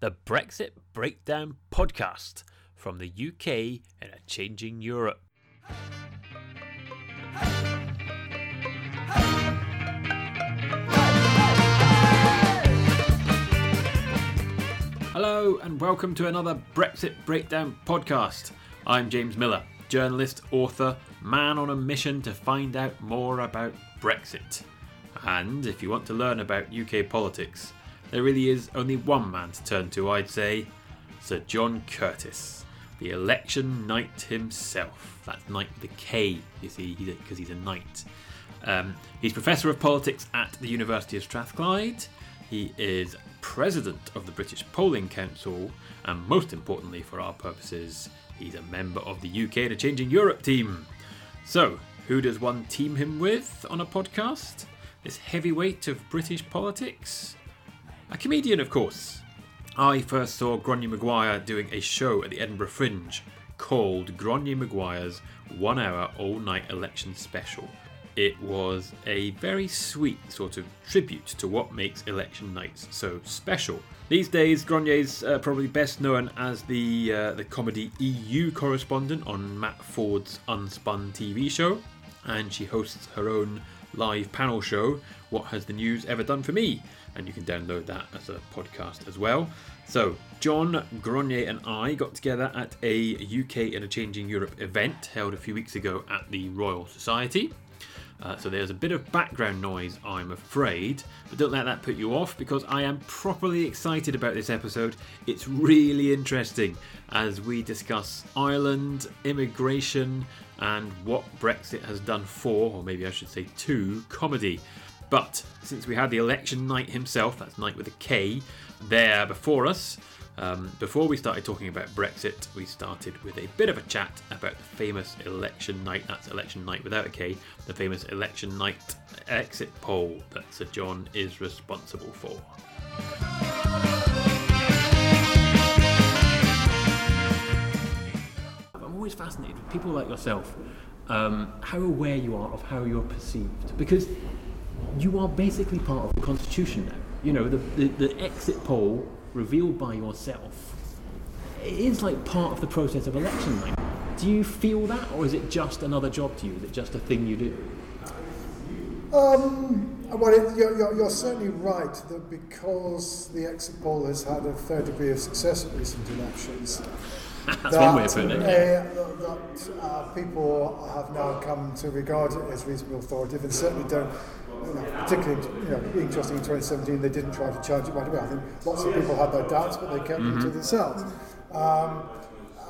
the Brexit Breakdown podcast from the UK in a changing Europe. Hello, and welcome to another Brexit Breakdown podcast. I'm James Millar, journalist, author, man on a mission to find out more about Brexit. And if you want to learn about UK politics, there really is only one man to turn to, I'd say Sir John Curtice, the election knight himself. That's knight with a K, you see, because he's, a knight. Um, he's Professor of Politics at the University of Strathclyde. He is President of the British Polling Council, and most importantly for our purposes, he's a member of the UK The Changing Europe team. So, who does one team him with on a podcast? This heavyweight of British politics? A comedian, of course. I first saw Gráinne Maguire doing a show at the Edinburgh Fringe called Gráinne Maguire's One Hour All Night Election Special. It was a very sweet sort of tribute to what makes election nights so special. These days, Gráinne's uh, probably best known as the uh, the comedy EU correspondent on Matt Forde's Unspun TV show, and she hosts her own live panel show, What Has the News Ever Done for Me? And you can download that as a podcast as well. So, John Gráinne and I got together at a UK in a Changing Europe event held a few weeks ago at the Royal Society. Uh, so there's a bit of background noise, I'm afraid, but don't let that put you off because I am properly excited about this episode. It's really interesting as we discuss Ireland, immigration, and what Brexit has done for, or maybe I should say to, comedy. But since we had the election knight himself, that's knight with a K, there before us, um, before we started talking about Brexit, we started with a bit of a chat about the famous election night, that's election night without a K, the famous election night exit poll that Sir John is responsible for. I'm always fascinated with people like yourself, um, how aware you are of how you're perceived, because you are basically part of the constitution now. You know, the, the, the exit poll revealed by yourself it is like part of the process of election night. Do you feel that, or is it just another job to you? Is it just a thing you do? Um, well, it, you're, you're, you're, certainly right that because the exit poll has had a fair degree of success at recent elections, That's that, one way of putting it. Uh, that uh, people have now come to regard it as reasonably authoritative and certainly don't you know, particularly you know, interesting in 2017, they didn't try to charge it right away. I think lots of people had their doubts, but they kept mm-hmm. them to themselves. Um, uh,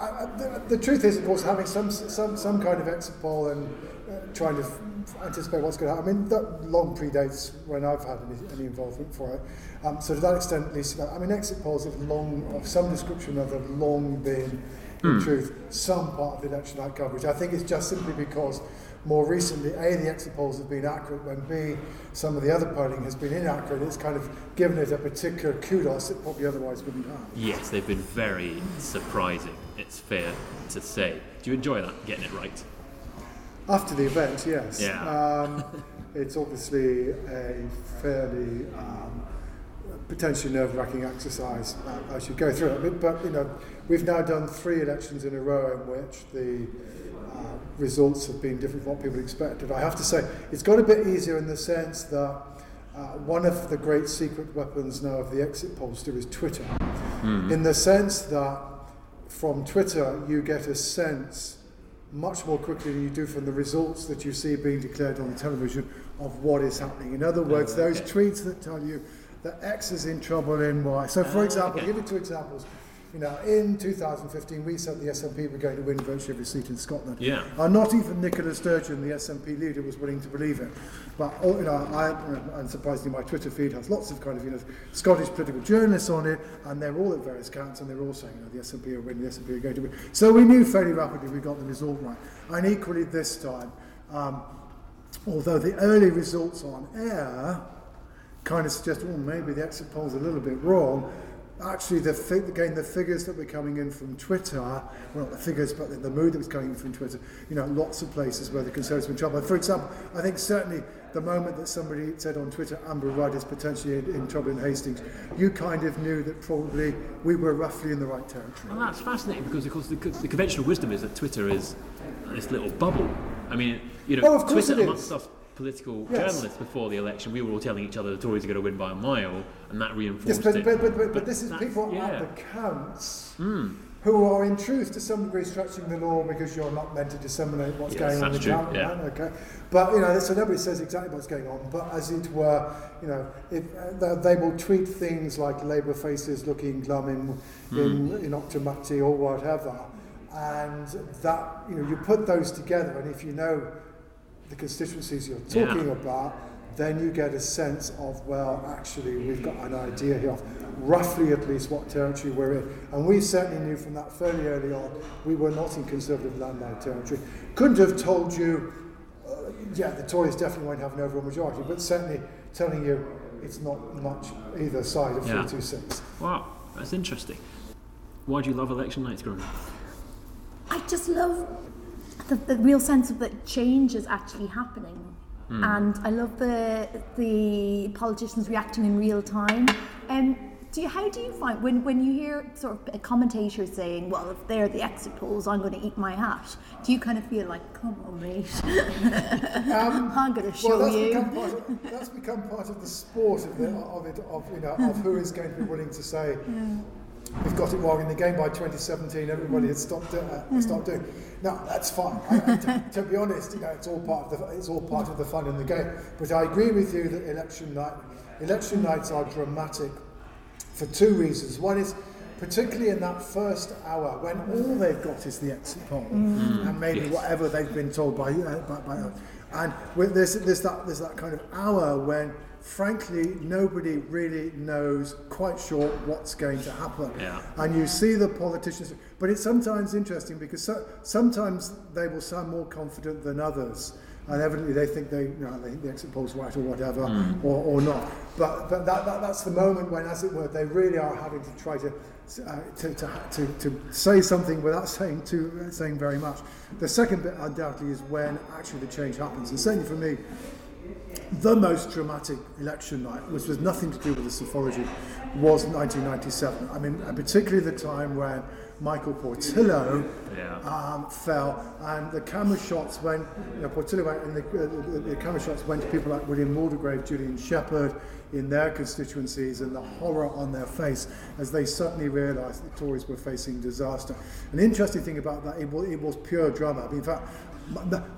I, the, the, truth is, of course, having some some some kind of exit poll and uh, trying to f- anticipate what's going to happen. I mean, that long predates when I've had any, any involvement for it. Um, so to that extent, at least, I mean, exit polls have long, of some description of have long been, in mm. truth, some part of the election night coverage. I think it's just simply because more recently, A, the exit polls have been accurate, when B, some of the other polling has been inaccurate. It's kind of given it a particular kudos that probably otherwise wouldn't have. Yes, they've been very surprising, it's fair to say. Do you enjoy that, getting it right? After the event, yes. Yeah. Um, it's obviously a fairly um, potentially nerve-wracking exercise uh, as you go through it. But, you know, we've now done three elections in a row in which the uh, results have been different from what people expected. I have to say, it's got a bit easier in the sense that uh, one of the great secret weapons now of the exit pollster is Twitter. Mm. In the sense that from Twitter, you get a sense much more quickly than you do from the results that you see being declared on the television of what is happening. In other words, oh, okay. those tweets that tell you that X is in trouble in Y. So, for oh, example, okay. give you two examples. You know, in 2015, we said the SNP were going to win virtually every seat in Scotland. Yeah. Uh, not even Nicola Sturgeon, the SNP leader, was willing to believe it. But all, you know, I, and surprisingly, my Twitter feed has lots of kind of you know Scottish political journalists on it, and they're all at various counts, and they're all saying, you know, the SNP are winning, the SNP are going to win. So we knew fairly rapidly we got the result right, and equally this time. Um, although the early results on air kind of suggest, well, maybe the exit poll's a little bit wrong. Actually, the fig- again, the figures that were coming in from Twitter, well, not the figures, but the, mood that was coming in from Twitter, you know, lots of places where the Conservatives were in trouble. For example, I think certainly the moment that somebody said on Twitter Amber Rudd is potentially in, in trouble in Hastings, you kind of knew that probably we were roughly in the right territory. Well, that's fascinating because, of course, the, the conventional wisdom is that Twitter is this little bubble. I mean, you know, Oh, of course Twitter it amongst us political Yes. journalists before the election, we were all telling each other the Tories are going to win by a mile, and that Yes, reinforced but, it. but, but, but, but this is people yeah. At the counts who are in truth to some degree stretching the law because you're not meant to disseminate what's Yes, going on in the count. yeah. Okay. But, you know, so nobody says exactly what's going on, but as it were, you know, if, uh, they, will tweet things like Labour faces looking glum in, Hmm. in, in or whatever. And that, you know, you put those together, and if you know the constituencies you're Yeah. talking about, then you get a sense of, well, actually, we've got an idea here of roughly at least what territory we're in. And we certainly knew from that fairly early on we were not in Conservative landline territory. Couldn't have told you, uh, yeah, the Tories definitely won't have an overall majority, but certainly telling you it's not much either side of Yeah. 326. Wow, that's interesting. Why do you love election nights growing up? I just love the, the real sense of that change is actually happening. And I love the the politicians reacting in real time. Um, do you, how do you find when, when you hear sort of a commentator saying, "Well, if they're the exit polls, I'm going to eat my hat"? Do you kind of feel like, "Come on, mate, I'm going to show Um, Well, that's you"? become, part of, that's become part of the sport of, the, of it, of, you know, of who is going to be willing to say, we've got it wrong in the game by 2017, everybody had stopped, it, uh, stopped doing. No, that's fine. I, to, to be honest, you know, it's all part of the it's all part of the fun in the game. But I agree with you that election night election nights are dramatic for two reasons. One is particularly in that first hour when all they've got is the exit poll and maybe Yes. whatever they've been told by uh, by, by. And with there's, there's that there's that kind of hour when frankly nobody really knows quite sure what's going to happen. Yeah. And you see the politicians, but it's sometimes interesting because so, sometimes they will sound more confident than others. And evidently they think they, you know, they think the exit poll's right or whatever, or, or not. But, but that, that, that's the moment when, as it were, they really are having to try to, uh, to, to, to, to say something without saying, too, saying very much. The second bit, undoubtedly, is when actually the change happens. And certainly for me, the most dramatic election night, which was nothing to do with the psephology, was 1997. I mean, particularly the time when Michael Portillo Yeah. um, fell, and the camera shots went, you know, Portillo went, and the, uh, the, camera shots went to people like William Waldegrave, Gillian Shephard, in their constituencies, and the horror on their face as they suddenly realised the Tories were facing disaster. An interesting thing about that, it was, it was pure drama. I mean, in fact,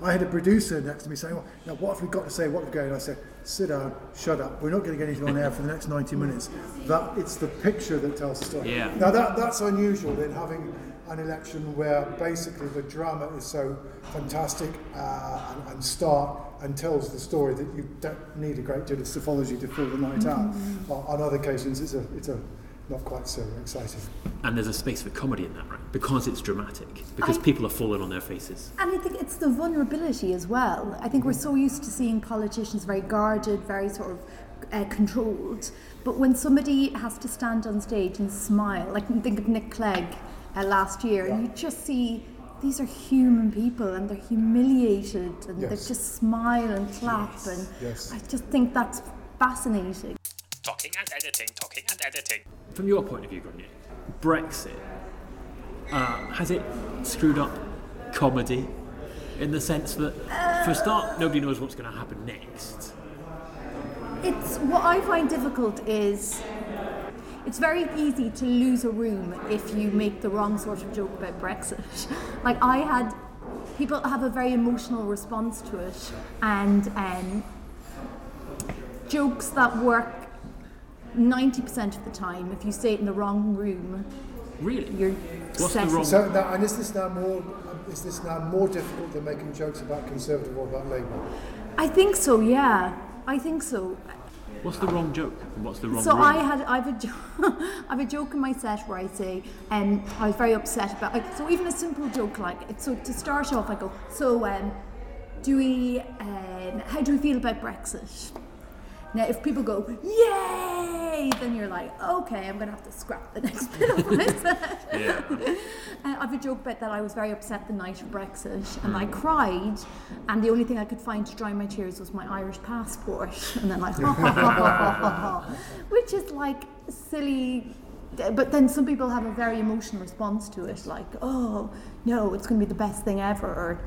I had a producer next to me saying, well, now what have we got to say? What have we got? And I said, sit down, shut up. We're not going to get anything on air for the next 90 minutes. That It's the picture that tells the story. Yeah. Now, that, that's unusual in having an election where basically the drama is so fantastic uh, and, and stark and tells the story that you don't need a great deal of psephology to fill the night out. On, on other occasions, it's a, it's a not quite so exciting. And there's a space for comedy in that, right? Because it's dramatic. Because I- people are falling on their faces. And I think it's the vulnerability as well. I think we're so used to seeing politicians very guarded, very sort of uh, controlled. But when somebody has to stand on stage and smile, like think of Nick Clegg uh, last year, and you just see these are human people and they're humiliated and they Yes. just smile and clap. And Yes. I just think that's fascinating. Talking and editing, talking and editing. From your point of view, Gráinne, Brexit, uh, has it screwed up comedy in the sense that, for a start, nobody knows what's going to happen next? It's what I find difficult is it's very easy to lose a room if you make the wrong sort of joke about Brexit. Like I had people have a very emotional response to it, and um, jokes that work ninety percent of the time. If you say it in the wrong room, Really? you're What's the wrong- So now, and is this now more is this now more difficult than making jokes about Conservative or about Labour? I think so. Yeah, I think so. What's the wrong joke? What's the wrong joke? So room? I had I have a jo- I have a joke in my set where I say um, I was very upset about like, so even a simple joke like it so to start off I go so um, do we um, how do we feel about Brexit now if people go yay then you're like, okay, I'm going to have to scrap the next bit of said. Yeah. Uh, I've a joke about that I was very upset the night of Brexit and. I cried and the only thing I could find to dry my tears was my Irish passport and then like ha ha ha ha ha ha ha which is like silly but then some people have a very emotional response to it like oh no it's going to be the best thing ever or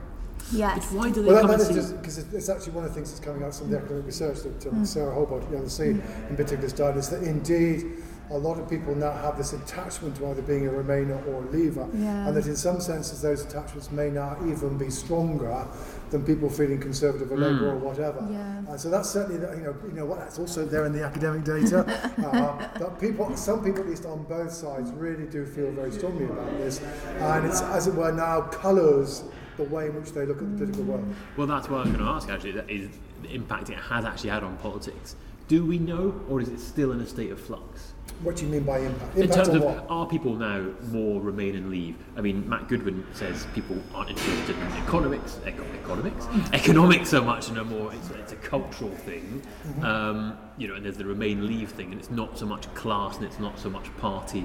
yes Why do they Well, come that, and that see? is just because it's actually one of the things that's coming out from the academic research that Mm. um, Sara Hobolt, the other C, in particular, has done is that indeed a lot of people now have this attachment to either being a Remainer or a Leaver, Yeah. and that in some senses those attachments may now even be stronger than people feeling Conservative or Labour or whatever. Yeah. Uh, so that's certainly the, you know you know what that's also there in the academic data. uh, that people, some people at least on both sides, really do feel very strongly about this, and it's as it were now colours the way in which they look at the political world. Well, that's what I was going to ask actually. That is the impact it has actually had on politics. Do we know, or is it still in a state of flux? What do you mean by impact? In terms of what? are people now more remain and leave? I mean, Matt Goodwin says people aren't interested in economics, eco- economics, economics so much, and are more it's, it's a cultural thing. Mm-hmm. Um, you know, and there's the remain leave thing, and it's not so much class and it's not so much party.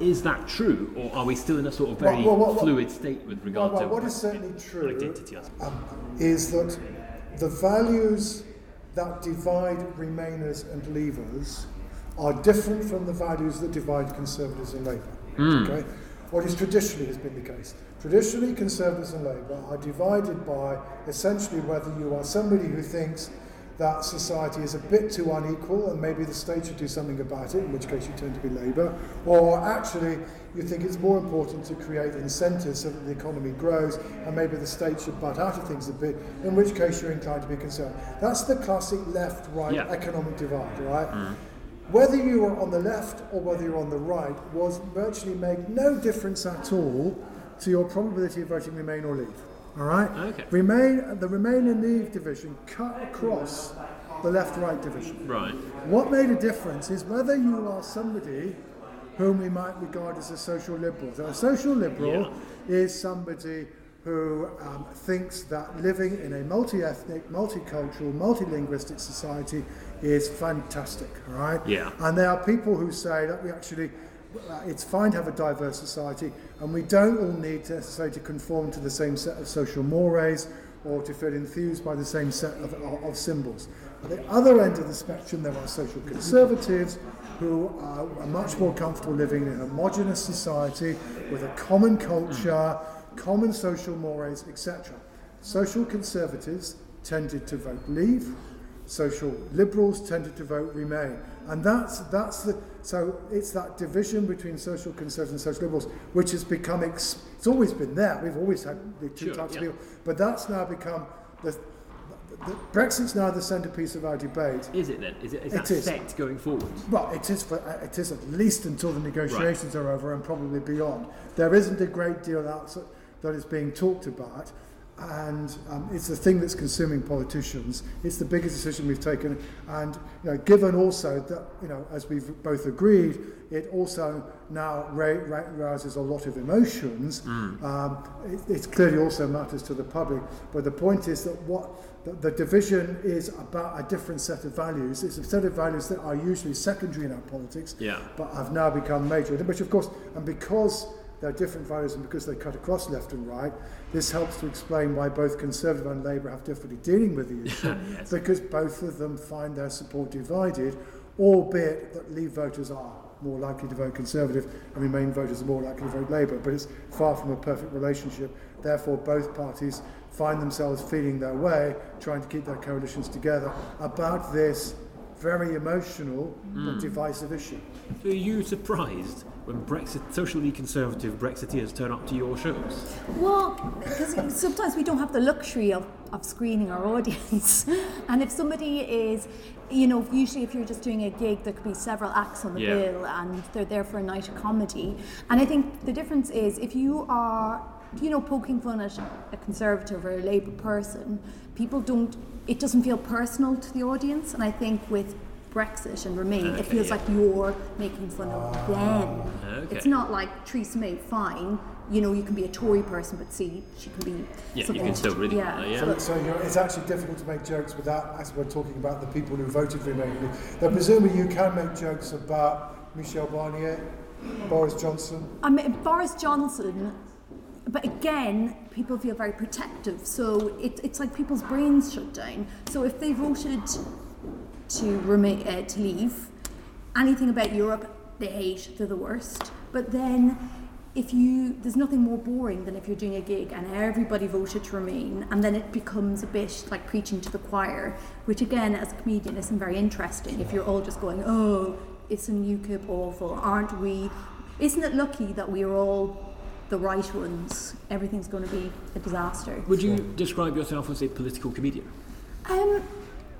Is that true, or are we still in a sort of very Well, well, well, fluid state with regard well, to what is certainly true identity? Um, is that the values that divide Remainers and Leavers are different from the values that divide Conservatives and Labour. Okay? What is traditionally has been the case. Traditionally, Conservatives and Labour are divided by essentially whether you are somebody who thinks that society is a bit too unequal and maybe the state should do something about it, in which case you tend to be Labour, or actually you think it's more important to create incentives so that the economy grows and maybe the state should butt out of things a bit, in which case you're inclined to be concerned. That's the classic left right Yeah. economic divide, right? Mm. Whether you were on the left or whether you're on the right was virtually made no difference at all to your probability of voting Remain or Leave. All right? Okay. Remain, the Remain and Leave division cut across the left-right division. Right. What made a difference is whether you are somebody whom we might regard as a social liberal. So a social liberal is somebody who um, thinks that living in a multi-ethnic, multicultural, multilinguistic society is fantastic, all right? Yeah. And there are people who say that we actually, it's fine to have a diverse society, and we don't all need to necessarily to conform to the same set of social mores or to feel enthused by the same set of, of, of symbols. At the other end of the spectrum, there are social conservatives who are, are much more comfortable living in a homogenous society with a common culture, common social mores, etc. Social conservatives tended to vote leave, social liberals tended to vote remain. And that's, that's the, so it's that division between social conservatives and social liberals, which has become, ex, it's always been there. We've always had the two Sure, types yeah. of people. But that's now become, the, the, Brexit's now the centrepiece of our debate. Is it then? Is it is It that is. set going forward? Well, it is, for, uh, it is at least until the negotiations are over and probably beyond. There isn't a great deal else that is being talked about, and um, it's the thing that's consuming politicians. It's the biggest decision we've taken, and you know, given also that you know, as we've both agreed, it also now ra- ra- rouses a lot of emotions. Um, it, it clearly also matters to the public, but the point is that what the, the division is about a different set of values. It's a set of values that are usually secondary in our politics, Yeah. but have now become major. Which, of course, and because There are different values, and because they cut across left and right, this helps to explain why both Conservative and Labour have difficulty dealing with the issue, yes. because both of them find their support divided, albeit that Leave voters are more likely to vote Conservative and Remain voters are more likely to vote Labour, but it's far from a perfect relationship. Therefore, both parties find themselves feeling their way, trying to keep their coalitions together. About this, very emotional but hmm. divisive issue. So are you surprised when Brexit, socially conservative Brexiteers turn up to your shows? Well, because sometimes we don't have the luxury of, of screening our audience. and if somebody is, you know, usually if you're just doing a gig, there could be several acts on the Yeah. bill and they're there for a night of comedy. And I think the difference is if you are, you know, poking fun at a conservative or a Labour person, people don't, it doesn't feel personal to the audience. And I think with Brexit and Remain, Okay, it feels yeah. like you're making fun of them. Okay. It's not like Theresa May, fine. You know, you can be a Tory person, but see, she can be. Yeah, you can still really- yeah. uh, yeah. So, so you know, it's actually difficult to make jokes without, as we're talking about the people who voted Remain. Now, presumably you can make jokes about Michel Barnier, Boris Johnson. I mean, Boris Johnson, but again, people feel very protective. So it, it's like people's brains shut down. So if they voted to remain uh, to leave, anything about Europe they hate. They're the worst. But then. If you, there's nothing more boring than if you're doing a gig and everybody voted to remain, and then it becomes a bit like preaching to the choir, which again, as a comedian, isn't very interesting. If you're all just going, "Oh, isn't UKIP awful? Aren't we? Isn't it lucky that we are all the right ones? Everything's going to be a disaster." Would you describe yourself as a political comedian? Um,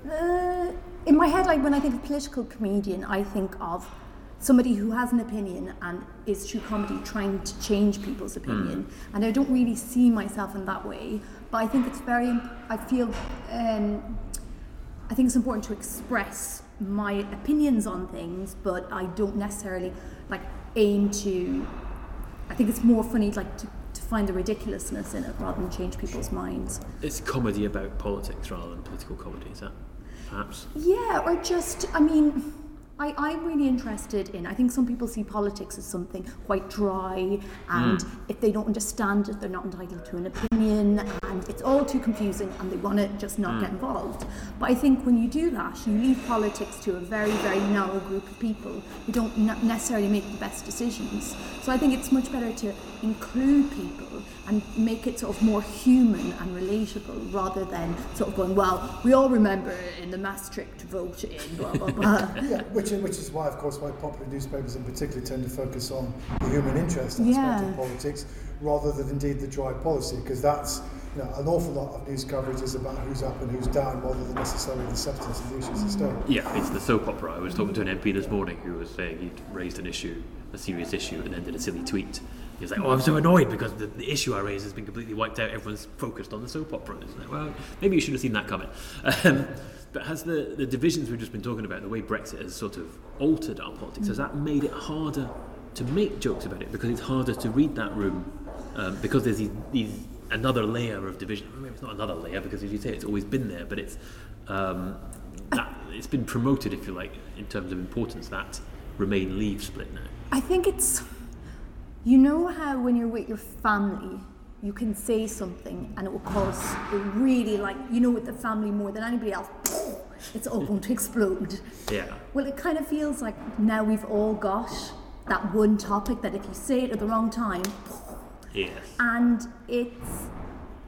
uh, in my head, like when I think of political comedian, I think of somebody who has an opinion and is through comedy trying to change people's opinion. And I don't really see myself in that way, but I think it's very. I feel. Um, I think it's important to express my opinions on things, but I don't necessarily like aim to. I think it's more funny like to, to find the ridiculousness in it rather than change people's minds. It's comedy about politics rather than political comedy, is that perhaps? Yeah, or just, I mean, I, I'm really interested in, I think some people see politics as something quite dry, and hmm. if they don't understand it, they're not entitled to an opinion, and it's all too confusing, and they want to just not get hmm. involved. But I think when you do that, you leave politics to a very, very narrow group of people who don't ne- necessarily make the best decisions. So I think it's much better to include people and make it sort of more human and relatable rather than sort of going, well, we all remember in the Maastricht vote in blah, blah, blah. Yeah, which, which is why, of course, why popular newspapers in particular tend to focus on the human interest aspect Yeah. of politics rather than indeed the dry policy, because that's you know, an awful lot of news coverage is about who's up and who's down rather than necessarily the substance of the issues at stake. Yeah, it's the soap opera. I was talking to an MP this morning who was saying he'd raised an issue, a serious issue, and then did a silly tweet. He was like, "Oh, I'm so annoyed because the, the issue I raised has been completely wiped out. Everyone's focused on the soap opera." It's like, well, maybe you should have seen that coming. Um, but has the, the divisions we've just been talking about, the way Brexit has sort of altered our politics, has that made it harder to make jokes about it because it's harder to read that room um, because there's these, these another layer of division. I mean, it's not another layer because, as you say, it's always been there, but it's um, that it's been promoted, if you like, in terms of importance. That Remain Leave split now. I think it's, you know how when you're with your family, you can say something and it will cause really like, you know, with the family more than anybody else, it's all going to explode. Yeah. Well, it kind of feels like now we've all got that one topic that if you say it at the wrong time, Yes. and it's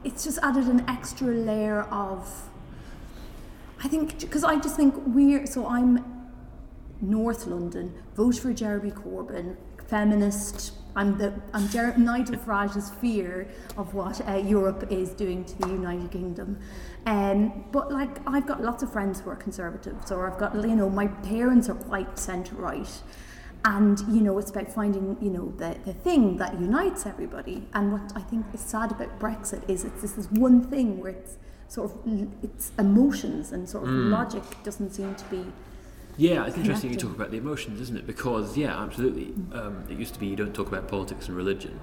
it's just added an extra layer of I think because I just think we're so I'm North London vote for Jeremy Corbyn feminist I'm the I'm Jer- Nigel Farage's fear of what uh, Europe is doing to the United Kingdom. Um, but like I've got lots of friends who are conservatives or I've got you know my parents are quite centre right and you know it's about finding you know the, the thing that unites everybody. And what i think is sad about brexit is it's this is one thing where it's sort of it's emotions and sort of logic doesn't seem to be Yeah, it's interesting you talk about the emotions, isn't it? Because yeah, absolutely. Um, it used to be you don't talk about politics and religion,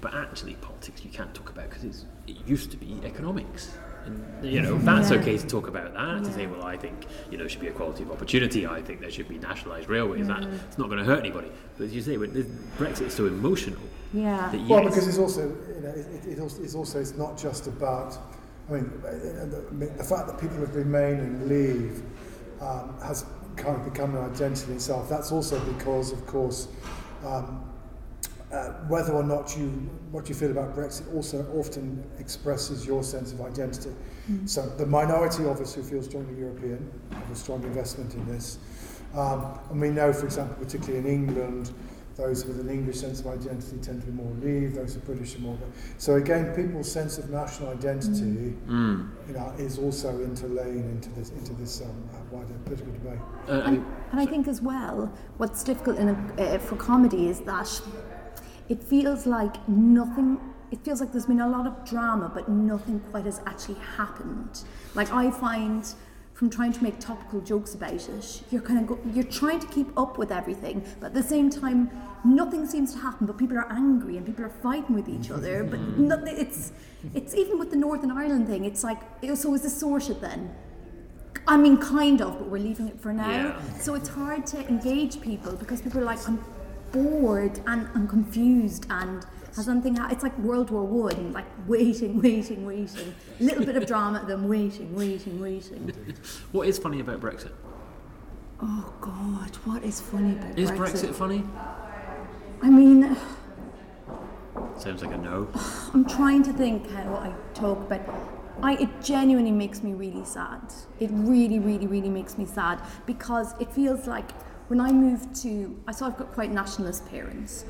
but actually politics you can't talk about because it used to be economics. And you know that's Yeah. okay to talk about that to say, well, I think you know there should be equality of opportunity. I think there should be nationalised railways. That it's not going to hurt anybody. But as you say, when Brexit is so emotional. yeah That Well, because it's also, you know, it, it, it also, it's also it's not just about. I mean, uh, the, the fact that people have remain and leave um, has kind of become an identity in itself. That's also because, of course, um, uh, whether or not you what you feel about Brexit also often expresses your sense of identity. So the minority of us who feel strongly European have a strong investment in this, um, and we know, for example, particularly in England, those with an English sense of identity tend to be more Leave, those who are British are more. So again, people's sense of national identity, Mm. you know, is also interlaying into this into this um, uh, wider political debate. Uh, and, and I think as well, what's difficult in a, uh, for comedy is that it feels like nothing. It feels like there's been a lot of drama, but nothing quite has actually happened. Like I find, from trying to make topical jokes about it. You're kind of go, you're trying to keep up with everything, but at the same time, nothing seems to happen. But people are angry and people are fighting with each other. But mm-hmm. nothing, it's it's even with the Northern Ireland thing. It's like so is this sorted then? I mean, kind of, but we're leaving it for now. Yeah. So it's hard to engage people because people are like, I'm bored and I'm confused and has something ha- it's like World War One, like waiting, waiting, waiting. A little bit of drama, then waiting, waiting, waiting. What is funny about Brexit? Oh God, what is funny about Is Brexit? Brexit funny? I mean, Sounds like a no. I'm trying to think how I talk but I it genuinely makes me really sad. It really, really, really makes me sad because it feels like when I moved to, I sort of got quite nationalist parents,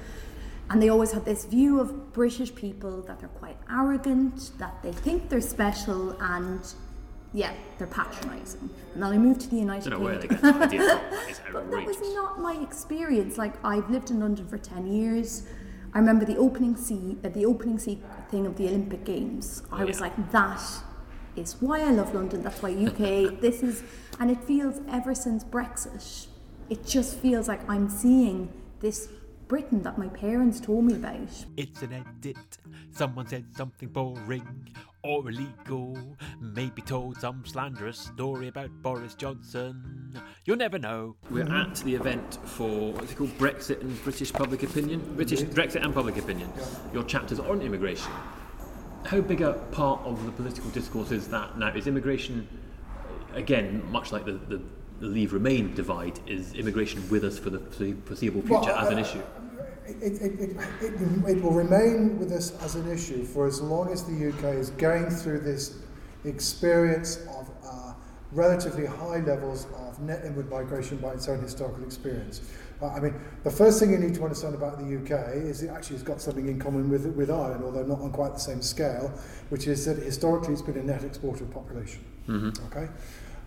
and they always had this view of British people that they're quite arrogant, that they think they're special, and yeah, they're patronising. And then I moved to the United know where they Kingdom. get that idea from. but that was not my experience. Like I've lived in London for ten years. I remember the opening sea, uh, the opening sea thing of the Olympic Games. I was like, that is why I love London. That's why UK. this is, and it feels ever since Brexit, it just feels like I'm seeing this Britain that my parents told me about. It's an edit. Someone said something boring or illegal. Maybe told some slanderous story about Boris Johnson. You'll never know. We're at the event for what's it called? Brexit and British public opinion. British Brexit and public opinion. Your chapters on immigration. How big a part of the political discourse is that now? Is immigration again much like the, the, the Leave Remain divide? Is immigration with us for the foreseeable future Well, as an uh, issue? It, it, it, it, will remain with us as an issue for as long as the UK is going through this experience of uh, relatively high levels of net inward migration by its own historical experience. Uh, I mean, the first thing you need to understand about the UK is it actually has got something in common with, with Ireland, although not on quite the same scale, which is that historically it's been a net exporter of population. Okay?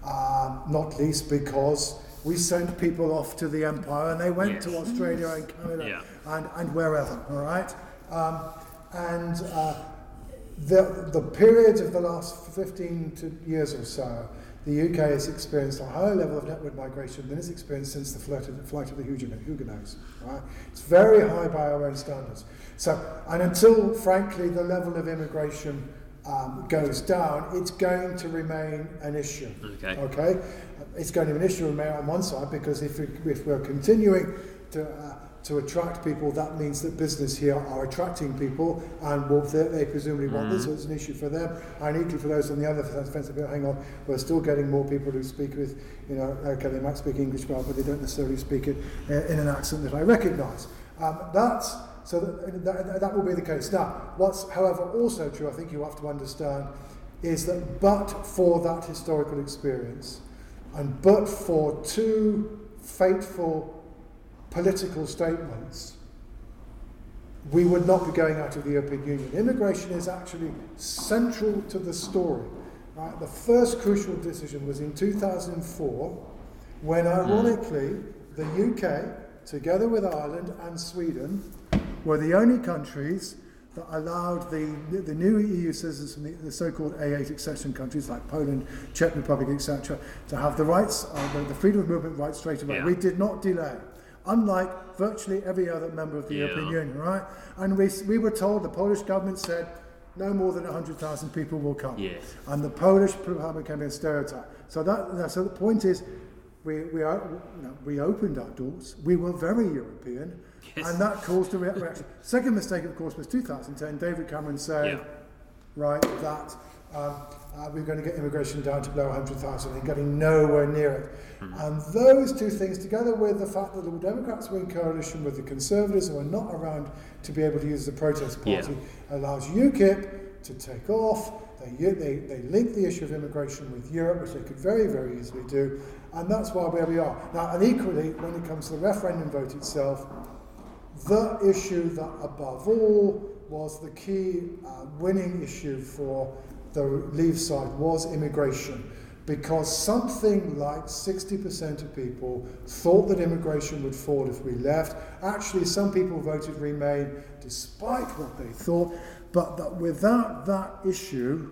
Um, not least because we sent people off to the empire and they went Yes. to Australia and Canada Yeah. and, and wherever, all right? Um, and uh, the, the period of the last 15 to years or so, the UK has experienced a higher level of netward migration than it's experienced since the flight of the, flight of the Huguenot- Huguenots. Right? It's very high by our own standards. So, and until, frankly, the level of immigration um, goes down, it's going to remain an issue. Okay. Okay, it's going to be an issue remain on one side because if, we, if we're continuing to uh, to attract people, that means that business here are attracting people, and will they, they presumably want this, so it's an issue for them. And equally for those on the other fence, hang on, we're still getting more people who speak with, you know, okay, they might speak English well, but they don't necessarily speak it uh, in an accent that I recognise. Um, that's so that, that, that will be the case. Now, what's however also true, I think you have to understand, is that but for that historical experience, and but for two fateful political statements, we would not be going out of the European Union. Immigration is actually central to the story. Right? The first crucial decision was in 2004, when hmm. ironically the UK, together with Ireland and Sweden, were the only countries that allowed the, the new EU citizens from the, the so-called A8 accession countries like Poland, Czech Republic, etc., to have the rights, uh, the, the freedom of movement rights straight away. Yeah. We did not delay, unlike virtually every other member of the Yeah. European Union, right? And we, we were told, the Polish government said, no more than 100,000 people will come. Yes. And the Polish problem became a stereotype. So that, that- so the point is, we, we, are, you know, we opened our doors. We were very European, Yes. and that caused a re- reaction. Second mistake, of course, was 2010. David Cameron said, Yeah. right, that um, uh, we're going to get immigration down to below 100,000 and getting nowhere near it. And those two things, together with the fact that the Democrats were in coalition with the Conservatives who were not around to be able to use the protest Yeah. party, allows UKIP to take off. They, they, they link the issue of immigration with Europe, which they could very, very easily do. And that's why where we are. Now, and equally, when it comes to the referendum vote itself, the issue that above all was the key uh, winning issue for the Leave side was immigration. Because something like 60% of people thought that immigration would fall if we left. Actually, some people voted Remain despite what they thought. But that without that issue,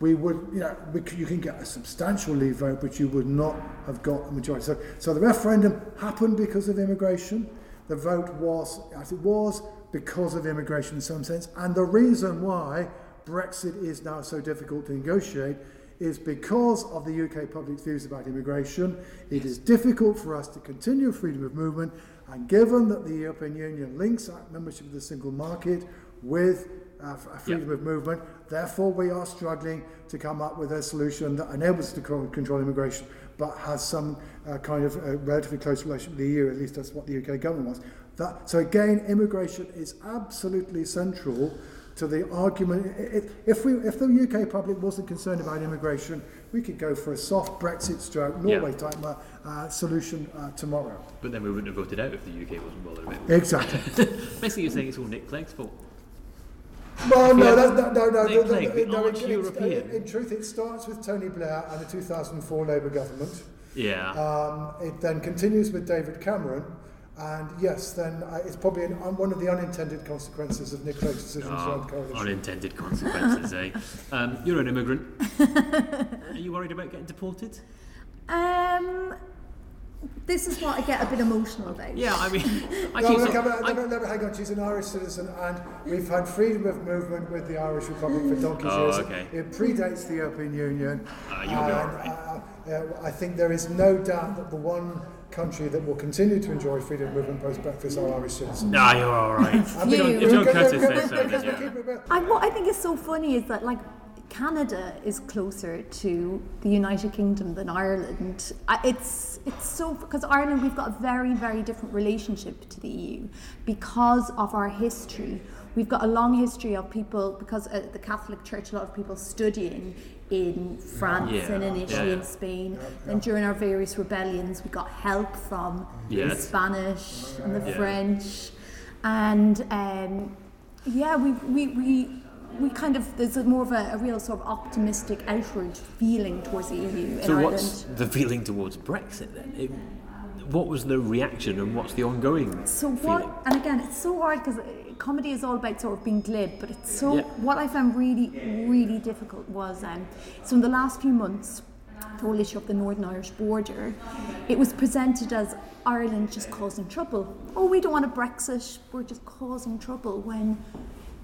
we would, you know, we, you can get a substantial leave vote, but you would not have got a majority. So, so the referendum happened because of immigration. The vote was, as it was, because of immigration in some sense. And the reason why Brexit is now so difficult to negotiate is because of the UK public's views about immigration. It is difficult for us to continue freedom of movement, and given that the European Union links our membership of the single market with uh, uh, freedom of movement, therefore we are struggling to come up with a solution that enables us to control immigration, but has some uh, kind of uh, relatively close relation with the EU, at least that's what the UK government wants. That, so again, immigration is absolutely central to the argument. If, we, if the UK public wasn't concerned about immigration, we could go for a soft Brexit stroke, Norway yeah. type uh, uh, solution uh, tomorrow. But then we wouldn't have voted out if the UK wasn't bothered about it. Exactly. Basically, you're saying it's all Nick Clegg's fault. Well, no, Yeah, that's, no, no, no, no, no, arch it- it's- European. In truth, it starts with Tony Blair and the 2004 Labour government. Yeah. Um, it then continues with David Cameron. And yes, then uh, it's probably an, um, one of the unintended consequences of Nick Clegg's decision Oh, coalition. unintended consequences, eh? Um, you're an immigrant. Are you worried about getting deported? Um, this is what I get a bit emotional about. Yeah, I mean, I No, keep look, sort- no, I- no, no, hang on. She's an Irish citizen, and we've had freedom of movement with the Irish Republic for donkey's Oh, years. okay. It predates the European Union. Ah, you'll be and, all right. uh, uh, I think there is no doubt that the one country that will continue to enjoy freedom of movement post Brexit are Irish citizens. Nah, you're all right. I mean, You. we- If John we- Curtice says so, then yeah. keep it- I, what I think is so funny is that like Canada is closer to the United Kingdom than Ireland. It's it's so because Ireland we've got a very very different relationship to the EU because of our history. We've got a long history of people because uh, the Catholic Church, a lot of people studying in France Yeah. and initially Yeah. in Spain. And during our various rebellions, we got help from the Spanish and the Yeah. French, and um, yeah, we we. we we kind of there's a more of a, a real sort of optimistic outward feeling towards the EU in So Ireland. what's the feeling towards Brexit then? It, what was the reaction and what's the ongoing So feeling? what? And again, it's so hard because comedy is all about sort of being glib, but it's so. Yeah. What I found really, really difficult was um, so in the last few months, the whole issue of the Northern Irish border, it was presented as Ireland just causing trouble. Oh, we don't want a Brexit. We're just causing trouble when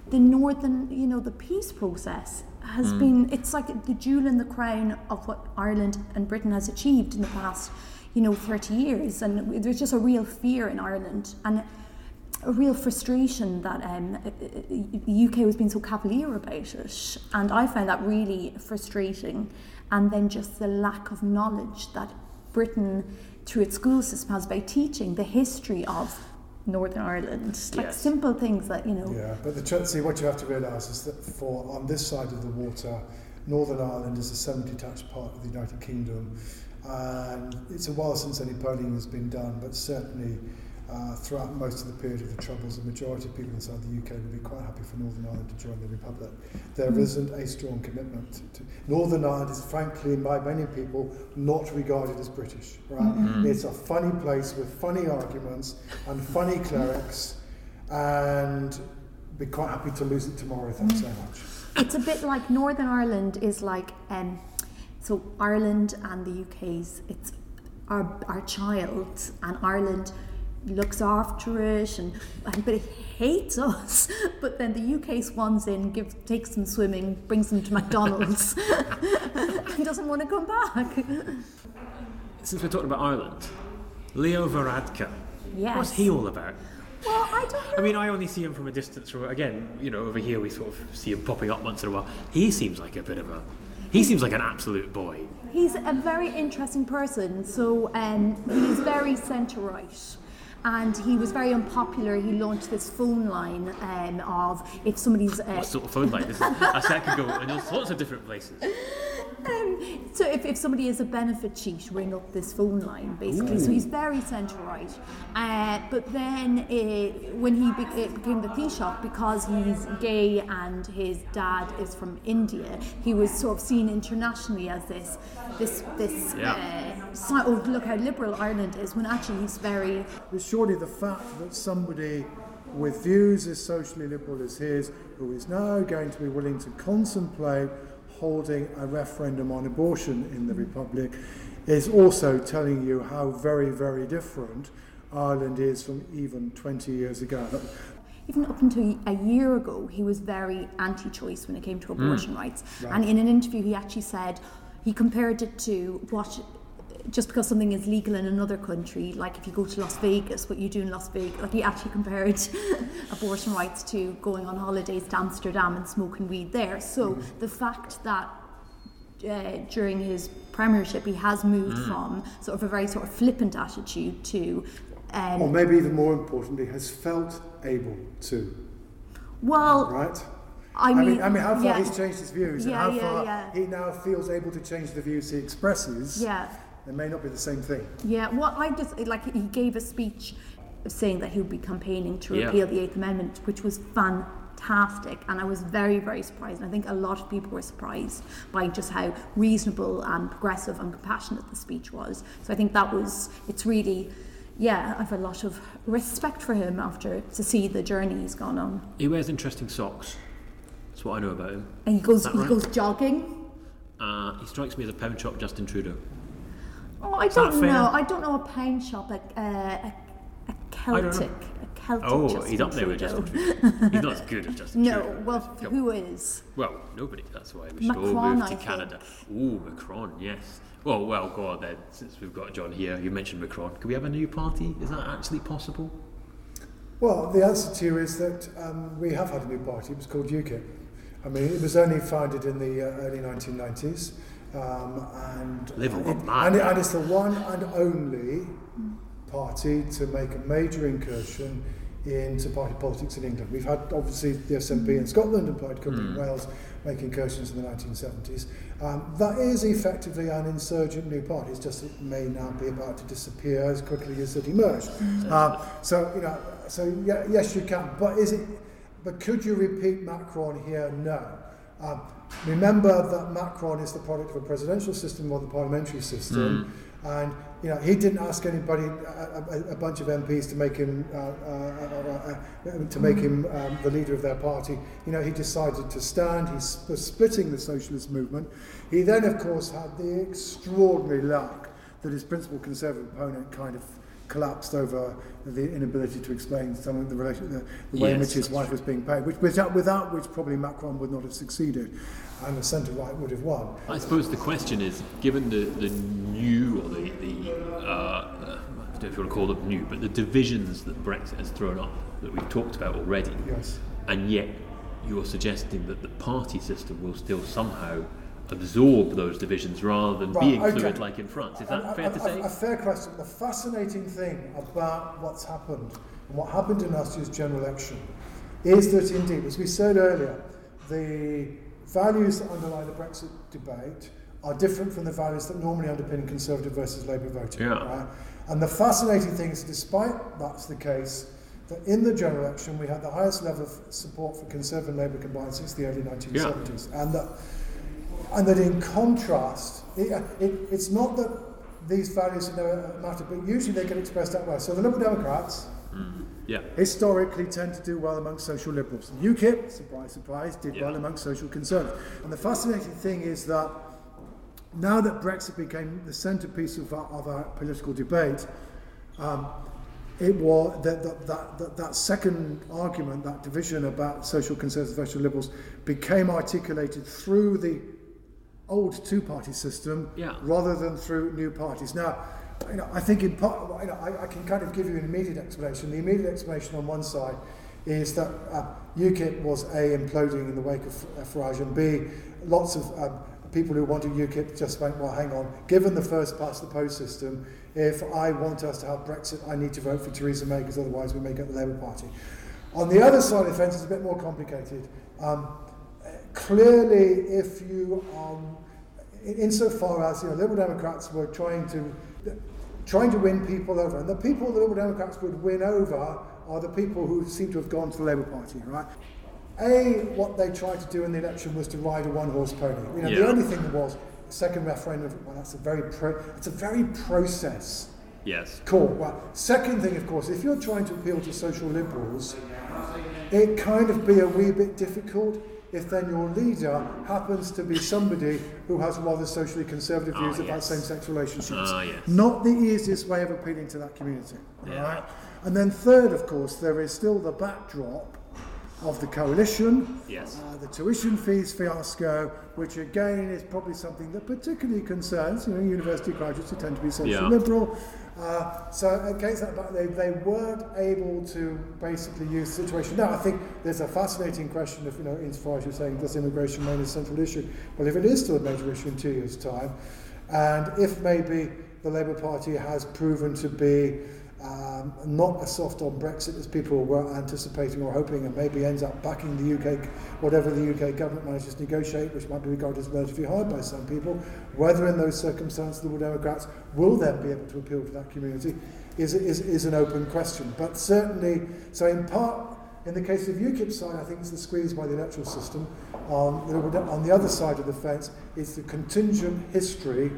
the northern, you know, the peace process has mm. been. It's like the jewel in the crown of what Ireland and Britain has achieved in the past, you know, 30 years, and there's just a real fear in Ireland and a real frustration that um, uh, uh, the UK was being so cavalier about it, and I found that really frustrating. And then just the lack of knowledge that Britain, through its school system, has by teaching the history of Northern Ireland, like Yes. simple things that you know. Yeah, but the tr- see what you have to realise is that for on this side of the water, Northern Ireland is a semi-detached part of the United Kingdom, and it's a while since any polling has been done, but certainly. Uh, throughout most of the period of the Troubles, the majority of people inside the UK would be quite happy for Northern Ireland to join the Republic. There isn't a strong commitment to, Northern Ireland is frankly by many people not regarded as British. Right? It's a funny place with funny arguments and funny clerics, and be quite happy to lose it tomorrow. Thanks so much. It's a bit like Northern Ireland is like um, so Ireland and the UK's it's our our child and Ireland looks after it and, and but it hates us but then the UK swans in gives takes them swimming brings them to McDonald's and doesn't want to come back Since we're talking about Ireland, Leo Varadkar. yes What's he all about? well I don't know I mean, I only see him from a distance. From again, you know, over here we sort of see him popping up once in a while. He seems like a bit of a. He seems like an absolute boy. He's a very interesting person. So um, he's very centre right. And he was very unpopular. He launched this phone line um, of if somebody's uh, What sort of phone line? This is a sec ago in all sorts of different places. Um, so if, if somebody is a benefit cheat, ring up this phone line, basically. So he's very centre right. Uh, but then uh, when he be- it became the Taoiseach, because he's gay and his dad is from India, he was sort of seen internationally as this, this, this. Yeah. Uh, si- oh, look how liberal Ireland is. When actually he's very. But surely the fact that somebody with views as socially liberal as his, who is now going to be willing to contemplate holding a referendum on abortion in the Republic is also telling you how very, very different Ireland is from even 20 years ago. Even up until a year ago, he was very anti choice when it came to hmm. abortion mm. rights. Right. And in an interview, he actually said he compared it to what Just because something is legal in another country, like if you go to Las Vegas, what you do in Las Vegas, like he actually compared abortion rights to going on holidays to Amsterdam and smoking weed there. So the fact that uh, during his premiership he has moved from sort of a very sort of flippant attitude to um, Or maybe even more importantly, has felt able to, well right? I I mean, mean, I mean, how far yeah, he's changed his views Yeah, and how yeah, far he now feels able to change the views he expresses. yeah They may not be the same thing. Yeah, well, I just like he gave a speech saying that he would be campaigning to Yeah. repeal the Eighth Amendment, which was fantastic, and I was very, very surprised. And I think a lot of people were surprised by just how reasonable and progressive and compassionate the speech was. So I think that was it's really. Yeah, I've a lot of respect for him after to see the journey he's gone on. He wears interesting socks. That's what I know about him. And he goes, he right? goes jogging. Uh, he strikes me as a pound shop Justin Trudeau. Oh, I don't know. I don't know a pound shop, a, a, a, a. Celtic, a Celtic. Oh, Justin he's up there with Trudeau. Justin Trudeau. he's not as good as Justin No, Trudeau. well, Come who is? Well, nobody. That's why we should all Macron, move I to think. Canada. Ooh, Macron, yes. Well, well, go on then. Since we've got John here, you mentioned Macron. Can we have a new party? Is that actually possible? Well, the answer to you is that um, we have had a new party. It was called UKIP. I mean, it was only founded in the uh, early 1990s. Um, and, Live on that. And, it, and it's the one and only party to make a major incursion into party politics in England. We've had, obviously, the SNP in Scotland and Plaid Cymru mm. in hmm. Wales make incursions in the 1970s. Um, that is effectively an insurgent new party. It's just it may now be about to disappear as quickly as it emerged. Uh, so, you know, so yeah, yes, you can. But is it, but could you repeat Macron here? No. Um, remember that Macron is the product of a presidential system or the parliamentary system, and you know he didn't ask anybody, a, a, a bunch of MPs, to make him uh, uh, uh, uh, to make him um, the leader of their party. You know he decided to stand. He's s- was splitting the socialist movement. He then, of course, had the extraordinary luck that his principal conservative opponent kind of collapsed over the inability to explain some of the relation, the, the way in which his wife was being paid, which without, without which probably Macron would not have succeeded, and the centre right would have won. I suppose the question is, given the, the new or the, the uh, uh, I don't know if you want to call them new, but the divisions that Brexit has thrown up that we've talked about already, Yes. and yet you're suggesting that the party system will still somehow absorb those divisions rather than Right, being okay. fluid like in France. Is that A- fair a, to a- say? A, fair question. The fascinating thing about what's happened and what happened in last year's general election is that indeed, as we said earlier, the values that underlie the Brexit debate are different from the values that normally underpin Conservative versus Labour voting. Yeah. Right? And the fascinating thing is, despite that's the case, that in the general election we had the highest level of support for Conservative and Labour combined since the early 1970s. And that and that in contrast, it, it, it's not that these values never matter, but usually they get expressed that way. So the Liberal Democrats yeah. historically tend to do well amongst social liberals. UKIP, surprise, surprise, did well Yeah. amongst social conservatives. And the fascinating thing is that now that Brexit became the centrepiece of our, of our political debate, um, it was that, that, that, that, that second argument, that division about social conservatives versus liberals, became articulated through the old two-party system Yeah. rather than through new parties. Now, you know, I think in part, you know, I, I can kind of give you an immediate explanation. The immediate explanation on one side is that uh, UKIP was A, imploding in the wake of uh, Farage, and B, lots of um, people who wanted UKIP just went, well, hang on, given the first past the post system, if I want us to have Brexit, I need to vote for Theresa May, because otherwise we may get the Labour Party. On the other side of the fence, it's a bit more complicated. Um, clearly, if you, um, insofar as you know, Liberal Democrats were trying to trying to win people over, and the people the Liberal Democrats would win over are the people who seem to have gone to the Labour Party, right? A, what they tried to do in the election was to ride a one-horse pony. You know, Yeah. the only thing that was second referendum. Well, that's a very pro, it's a very process Yes. Cool. Well, second thing, of course, if you're trying to appeal to social liberals, it kind of be a wee bit difficult if then your leader happens to be somebody who has rather socially conservative views Ah, about yes. same-sex relationships. Ah, yes. Not the easiest way of appealing to that community. Yeah. Right? And then third, of course, there is still the backdrop of the coalition, Yes. uh, the tuition fees fiasco, which again is probably something that particularly concerns you know university graduates who tend to be socially Yeah. liberal. Uh, so against that, but they, they weren't able to basically use the situation. Now, I think there's a fascinating question if, you know, insofar as you're saying, does immigration remain a central issue? Well, if it is still a major issue in two years' time, and if maybe the Labour Party has proven to be um, not as soft on Brexit as people were anticipating or hoping, and maybe ends up backing the UK, whatever the UK government manages to negotiate, which might be regarded as relatively hard by some people. Whether in those circumstances the Liberal Democrats will then be able to appeal to that community is, is, is an open question. But certainly, so in part, in the case of UKIP's side, I think it's the squeeze by the electoral system. Um, on the other side of the fence is the contingent history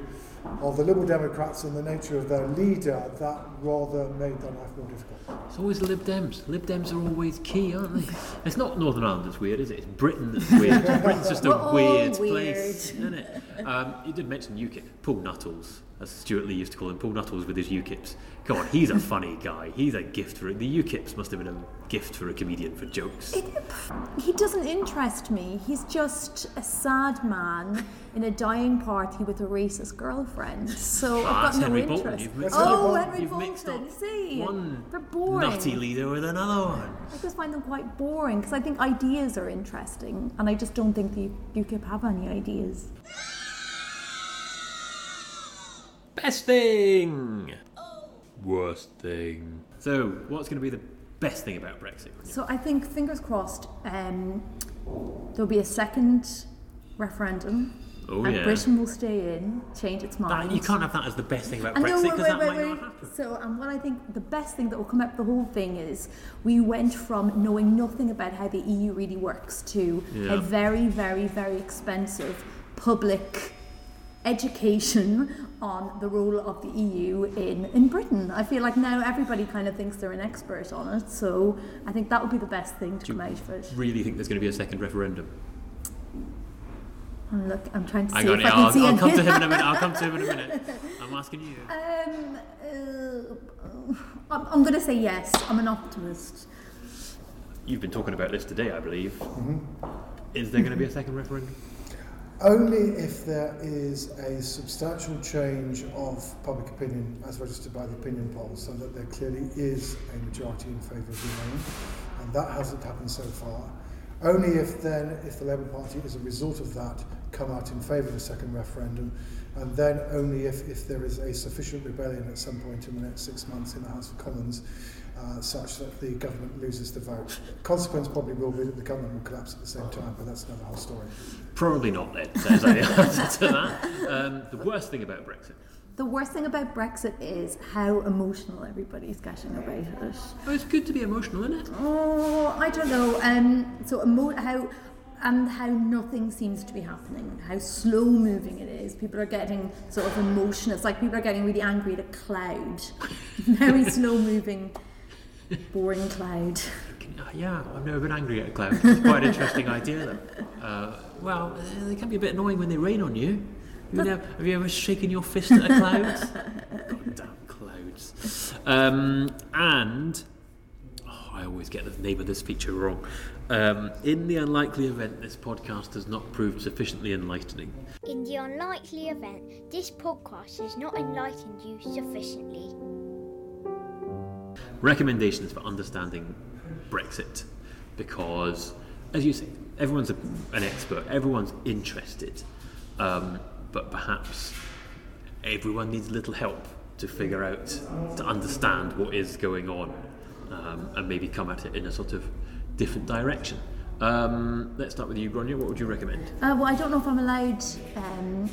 of the Liberal Democrats and the nature of their leader that rather made their life more difficult. It's always the Lib Dems. Lib Dems are always key, aren't they? It's not Northern Ireland that's weird, is it? It's Britain that's weird. Britain's just a We're all weird, weird. place, isn't it? Um, you did mention UKIP. Paul Nuttall, as Stewart Lee used to call him, Paul Nuttall with his UKIPs. God, he's a funny guy. He's a gift for it. The UKIPs must have been a gift for a comedian for jokes. He doesn't interest me. He's just a sad man in a dying party with a racist girlfriend. So Ah, I've got no Henry Bolton. interest. You've mixed oh, up- Henry You've mixed Bolton. up See, one they're boring. nutty leader with another one. I just find them quite boring because I think ideas are interesting, and I just don't think the UKIP have any ideas. Best thing. Worst thing. So, what's going to be the best thing about Brexit? So I think, fingers crossed, um, there'll be a second referendum, Oh and yeah. Britain will stay in, change its mind. That, you can't have that as the best thing about know, Brexit because that wait, might wait. not happen. So, and what I think the best thing that will come out of the whole thing is we went from knowing nothing about how the EU really works to Yeah. a very, very, very expensive public education on the role of the EU in, in Britain. I feel like now everybody kind of thinks they're an expert on it, so I think that would be the best thing to Do you come out of it. Really think there's going to be a second referendum? Look, I'm trying to see Hang on, if yeah, I can I'll, see I'll any- come to him in a minute. I'll come to him in a minute. I'm asking you. Um, uh, I'm, I'm going to say yes. I'm an optimist. You've been talking about this today, I believe. Mm-hmm. Is there going to be a second referendum? Only if there is a substantial change of public opinion as registered by the opinion polls, so that there clearly is a majority in favour of Remain, and that hasn't happened so far. Only if then, if the Labour Party, as a result of that, come out in favour of a second referendum, and then only if, if there is a sufficient rebellion at some point in the next six months in the House of Commons, uh, such that the government loses the vote. Consequence probably will be that the government will collapse at the same time, but that's another whole story. Probably not, then. Says the answer to that. Um, the worst thing about Brexit. The worst thing about Brexit is how emotional everybody's getting about it. Oh, it's good to be emotional, isn't it? Oh, I don't know. Um, so emo- how and how nothing seems to be happening. How slow moving it is. People are getting sort of emotional. It's like people are getting really angry at a cloud. Very slow moving, boring cloud. Yeah, I've never been angry at a cloud. It's quite an interesting idea, though. Uh, well, uh, they can be a bit annoying when they rain on you. Have you, ever, have you ever shaken your fist at a cloud? God damn clouds. Um, and oh, I always get the name of this feature wrong. Um, in the unlikely event this podcast has not proved sufficiently enlightening, In the unlikely event this podcast has not enlightened you sufficiently, recommendations for understanding Brexit because, as you say, everyone's a, an expert, everyone's interested, um, but perhaps everyone needs a little help to figure out, to understand what is going on, um, and maybe come at it in a sort of different direction. Um, let's start with you, Gráinne. What would you recommend? Uh, well, I don't know if I'm allowed um,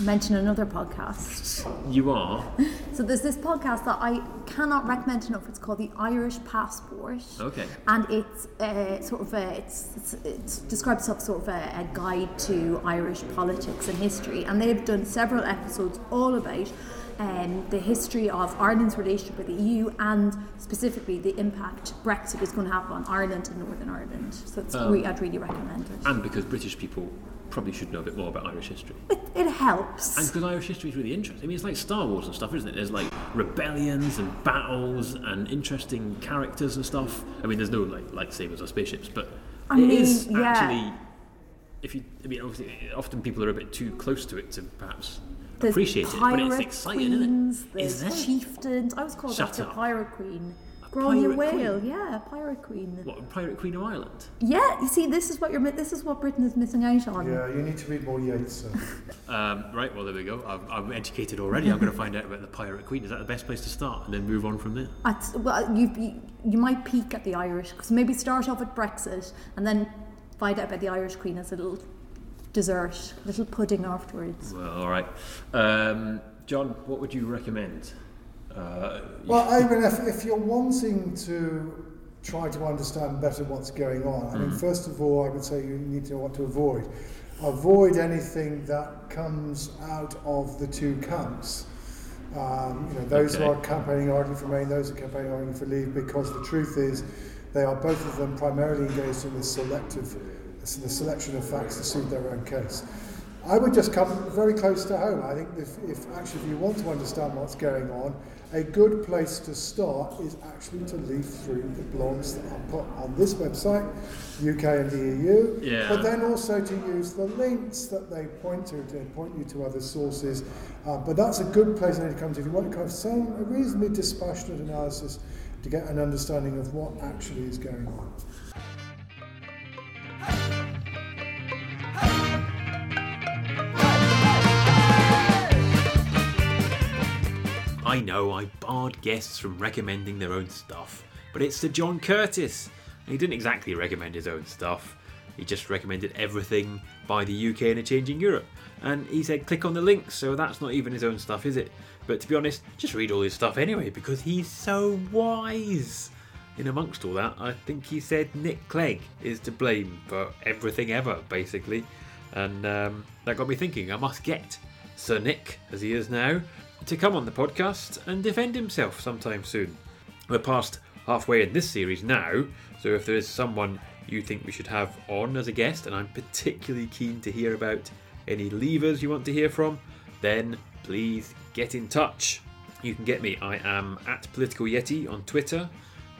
mention another podcast. You are. So there's this podcast that I cannot recommend enough. It's called The Irish Passport. Okay. And it's uh, sort of a, it's, it's, it's describes itself sort of a, a guide to Irish politics and history. And they've done several episodes all about um, the history of Ireland's relationship with the EU and specifically the impact Brexit is going to have on Ireland and Northern Ireland. So it's Um, re- I'd really recommend it. And because British people probably should know a bit more about Irish history. It, it helps. And because Irish history is really interesting. I mean, it's like Star Wars and stuff, isn't it? There's like rebellions and battles and interesting characters and stuff. I mean, there's no like lightsabers or spaceships, but I it is mean, yeah. actually. If you, I mean, obviously, often people are a bit too close to it to perhaps There's appreciate it, but it's exciting, queens, isn't it? There's Is chieftains. I was called Shut after up. pirate queen. Gráinne Mhaol, queen? yeah, pirate queen. What, Pirate Queen of Ireland? Yeah, you see, this is what you're. This is what Britain is missing out on. Yeah, you need to read more Yeats. So. Um, right, well, there we go. I'm, I'm educated already. I'm going to find out about the Pirate Queen. Is that the best place to start? And then move on from there? At, well, you, you you might peek at the Irish because maybe start off at Brexit and then find out about the Irish Queen as a little dessert, little pudding afterwards. Well, all right. Um, John, what would you recommend? Uh, Well, I mean, if, if you're wanting to try to understand better what's going on, I mean, first of all, I would say you need to know what to avoid. Avoid anything that comes out of the two camps. Um, you know, those Okay. who are campaigning arguing for Remain, those who are campaigning arguing for Leave, because the truth is, they are both of them primarily engaged in this selective, the selection of facts to suit their own case. I would just come very close to home. I think if, if actually if you want to understand what's going on, a good place to start is actually to leaf through the blogs that are put on this website, UK and the EU, Yeah. but then also to use the links that they point to to point you to other sources. Uh, but that's a good place to come to if you want to kind of some a reasonably dispassionate analysis to get an understanding of what actually is going on. I know I barred guests from recommending their own stuff, but it's Sir John Curtice. He didn't exactly recommend his own stuff. He just recommended everything by the UK and a changing Europe. And he said click on the links, so that's not even his own stuff, is it? But to be honest, just read all his stuff anyway, because he's so wise. In amongst all that, I think he said Nick Clegg is to blame for everything ever, basically. And um, that got me thinking I must get Sir Nick, as he is now, to come on the podcast and defend himself sometime soon. We're past halfway in this series now, so if there is someone you think we should have on as a guest, and I'm particularly keen to hear about any leavers you want to hear from, then please get in touch. You can get me. I am at Political Yeti on Twitter.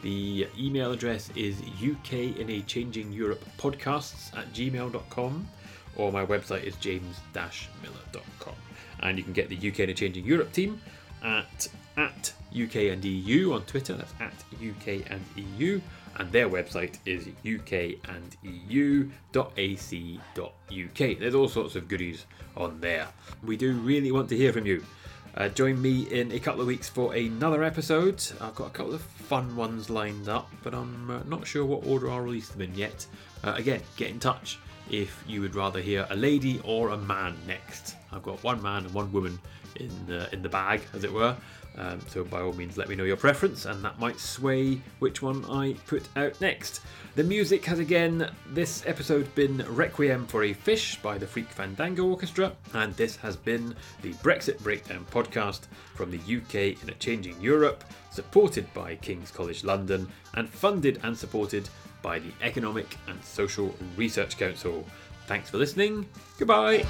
The email address is UK in a Changing Europe podcasts at gmail.com or my website is james-millar.com. And you can get the UK and Changing Europe team at at UK and EU on Twitter. That's at UK and EU. And their website is ukandeu.ac.uk. There's all sorts of goodies on there. We do really want to hear from you. Uh, join me in a couple of weeks for another episode. I've got a couple of fun ones lined up, but I'm uh, not sure what order I'll release them in yet. Uh, again, get in touch if you would rather hear a lady or a man next. I've got one man and one woman in uh, in the bag, as it were. Um, so by all means, let me know your preference, and that might sway which one I put out next. The music has again this episode been Requiem for a Fish by the Freak Fandango Orchestra, and this has been the Brexit Breakdown podcast from the UK in a Changing Europe, supported by King's College London, and funded and supported by the Economic and Social Research Council. Thanks for listening. Goodbye.